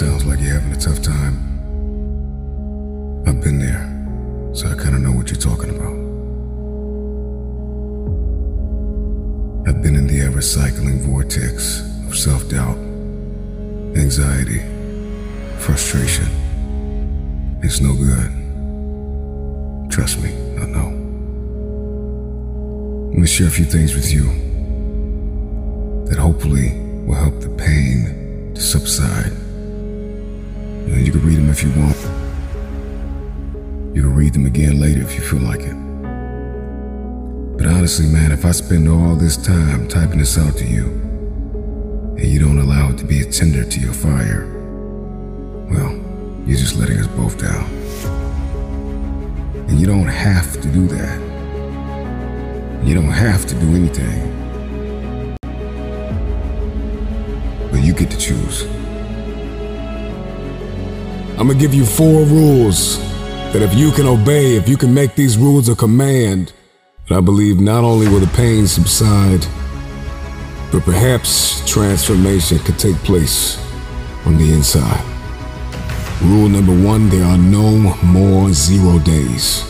Sounds like you're having a tough time. I've been there, so I kind of know what you're talking about. I've been in the ever cycling vortex of self doubt, anxiety, frustration. It's no good. Trust me, I know. Let me share a few things with you that hopefully will help the pain to subside. You, you can read them if you want. You can read them again later if you feel like it. But honestly, man, if I spend all this time typing this out to you, and you don't allow it to be a tinder to your fire, well, you're just letting us both down. And you don't have to do that. You don't have to do anything. But you get to choose. I'm gonna give you four rules that if you can obey, if you can make these rules a command, and I believe not only will the pain subside, but perhaps transformation could take place on the inside. Rule number one there are no more zero days.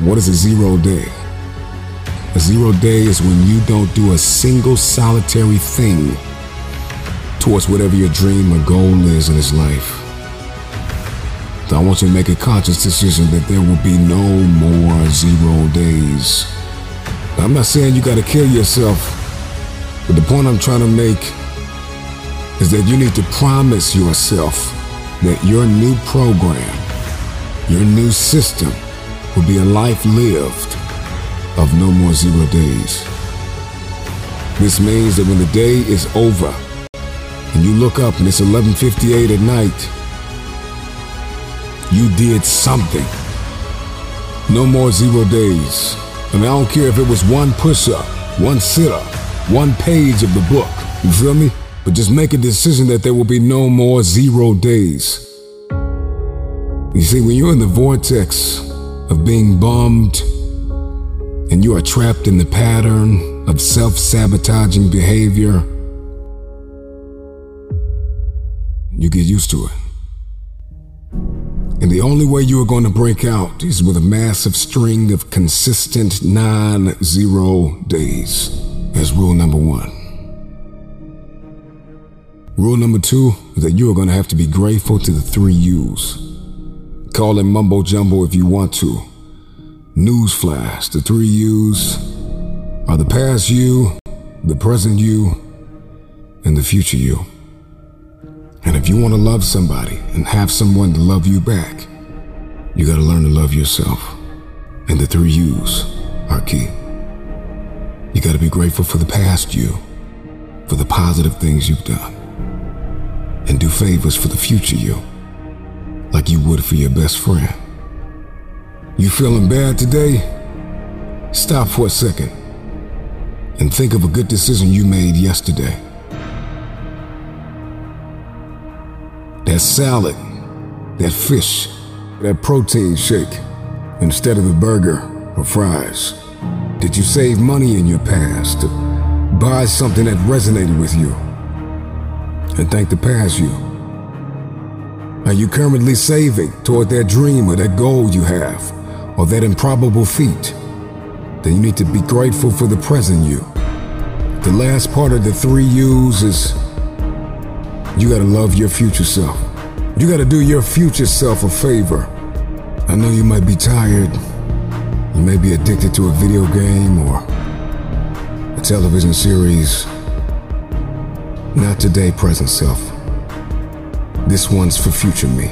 What is a zero day? A zero day is when you don't do a single solitary thing towards whatever your dream or goal is in this life. So I want you to make a conscious decision that there will be no more zero days. Now, I'm not saying you gotta kill yourself, but the point I'm trying to make is that you need to promise yourself that your new program, your new system, will be a life lived of no more zero days. This means that when the day is over and you look up and it's 11:58 at night, you did something. No more zero days. And I don't care if it was one push-up, one sit-up, one page of the book. You feel me? But just make a decision that there will be no more zero days. You see, when you're in the vortex of being bummed and you are trapped in the pattern of self sabotaging behavior, you get used to it. And the only way you are going to break out is with a massive string of consistent non zero days. That's rule number one. Rule number two is that you are going to have to be grateful to the three U's. Call it mumbo jumbo if you want to. Newsflash the three U's are the past you, the present you, and the future you. And if you want to love somebody and have someone to love you back, you got to learn to love yourself. And the three U's are key. You got to be grateful for the past you, for the positive things you've done, and do favors for the future you, like you would for your best friend. You feeling bad today? Stop for a second and think of a good decision you made yesterday. That salad, that fish, that protein shake, instead of the burger or fries. Did you save money in your past to buy something that resonated with you? And thank the past you. Are you currently saving toward that dream or that goal you have, or that improbable feat? Then you need to be grateful for the present you. The last part of the three U's is you gotta love your future self. You gotta do your future self a favor. I know you might be tired. You may be addicted to a video game or a television series. Not today, present self. This one's for future me.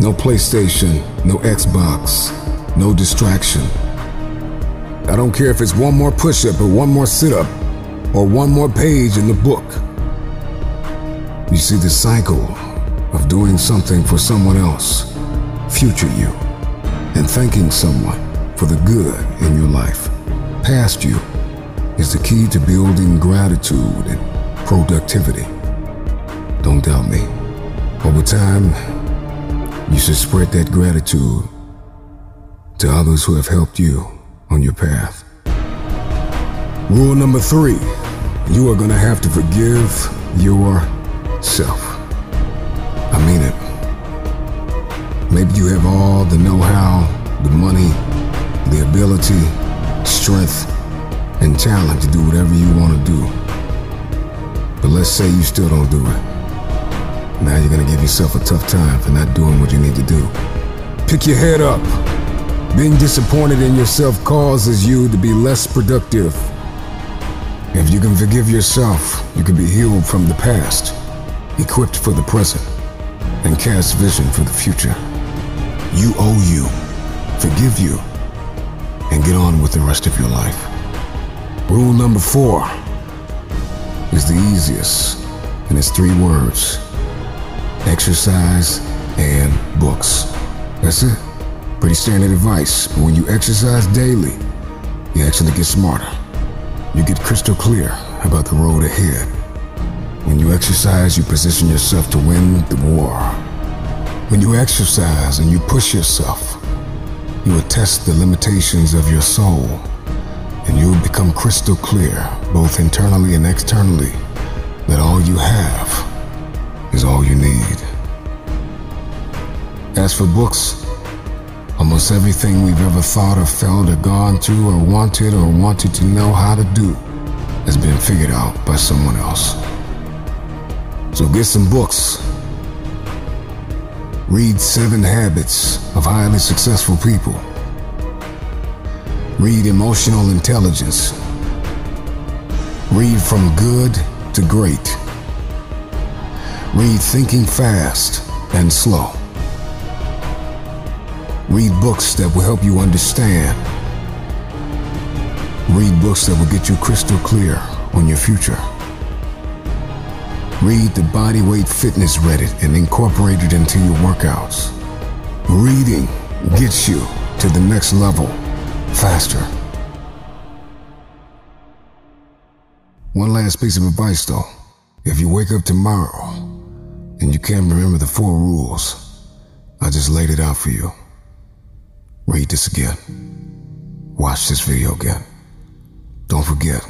No PlayStation, no Xbox, no distraction. I don't care if it's one more push up or one more sit up or one more page in the book. See the cycle of doing something for someone else, future you, and thanking someone for the good in your life, past you, is the key to building gratitude and productivity. Don't doubt me. Over time, you should spread that gratitude to others who have helped you on your path. Rule number three you are going to have to forgive yourself. I mean it. Maybe you have all the know how, the money, the ability, strength, and talent to do whatever you want to do. But let's say you still don't do it. Now you're gonna give yourself a tough time for not doing what you need to do. Pick your head up. Being disappointed in yourself causes you to be less productive. If you can forgive yourself, you can be healed from the past, equipped for the present, and cast vision for the future. You owe you, forgive you, and get on with the rest of your life. Rule number four is the easiest, and it's three words exercise and books. That's it. Pretty standard advice, but when you exercise daily, you actually get smarter. You get crystal clear about the road ahead. When you exercise, you position yourself to win the war. When you exercise and you push yourself, you will test the limitations of your soul, and you will become crystal clear, both internally and externally, that all you have is all you need. As for books, almost everything we've ever thought or felt or gone through or wanted or wanted to know how to do has been figured out by someone else. So get some books. Read Seven Habits of Highly Successful People. Read Emotional Intelligence. Read From Good to Great. Read Thinking Fast and Slow. Read books that will help you understand. Read books that will get you crystal clear on your future. Read the Bodyweight Fitness Reddit and incorporate it into your workouts. Reading gets you to the next level faster. One last piece of advice though. If you wake up tomorrow and you can't remember the four rules, I just laid it out for you. Read this again. Watch this video again. Don't forget,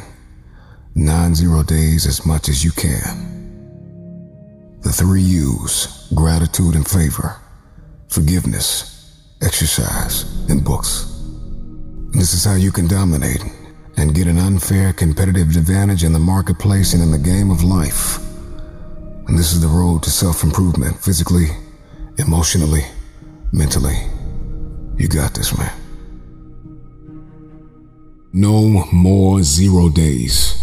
nine zero days as much as you can. The three U's gratitude and favor, forgiveness, exercise, and books. This is how you can dominate and get an unfair competitive advantage in the marketplace and in the game of life. And this is the road to self improvement physically, emotionally, mentally. You got this, man. No more zero days.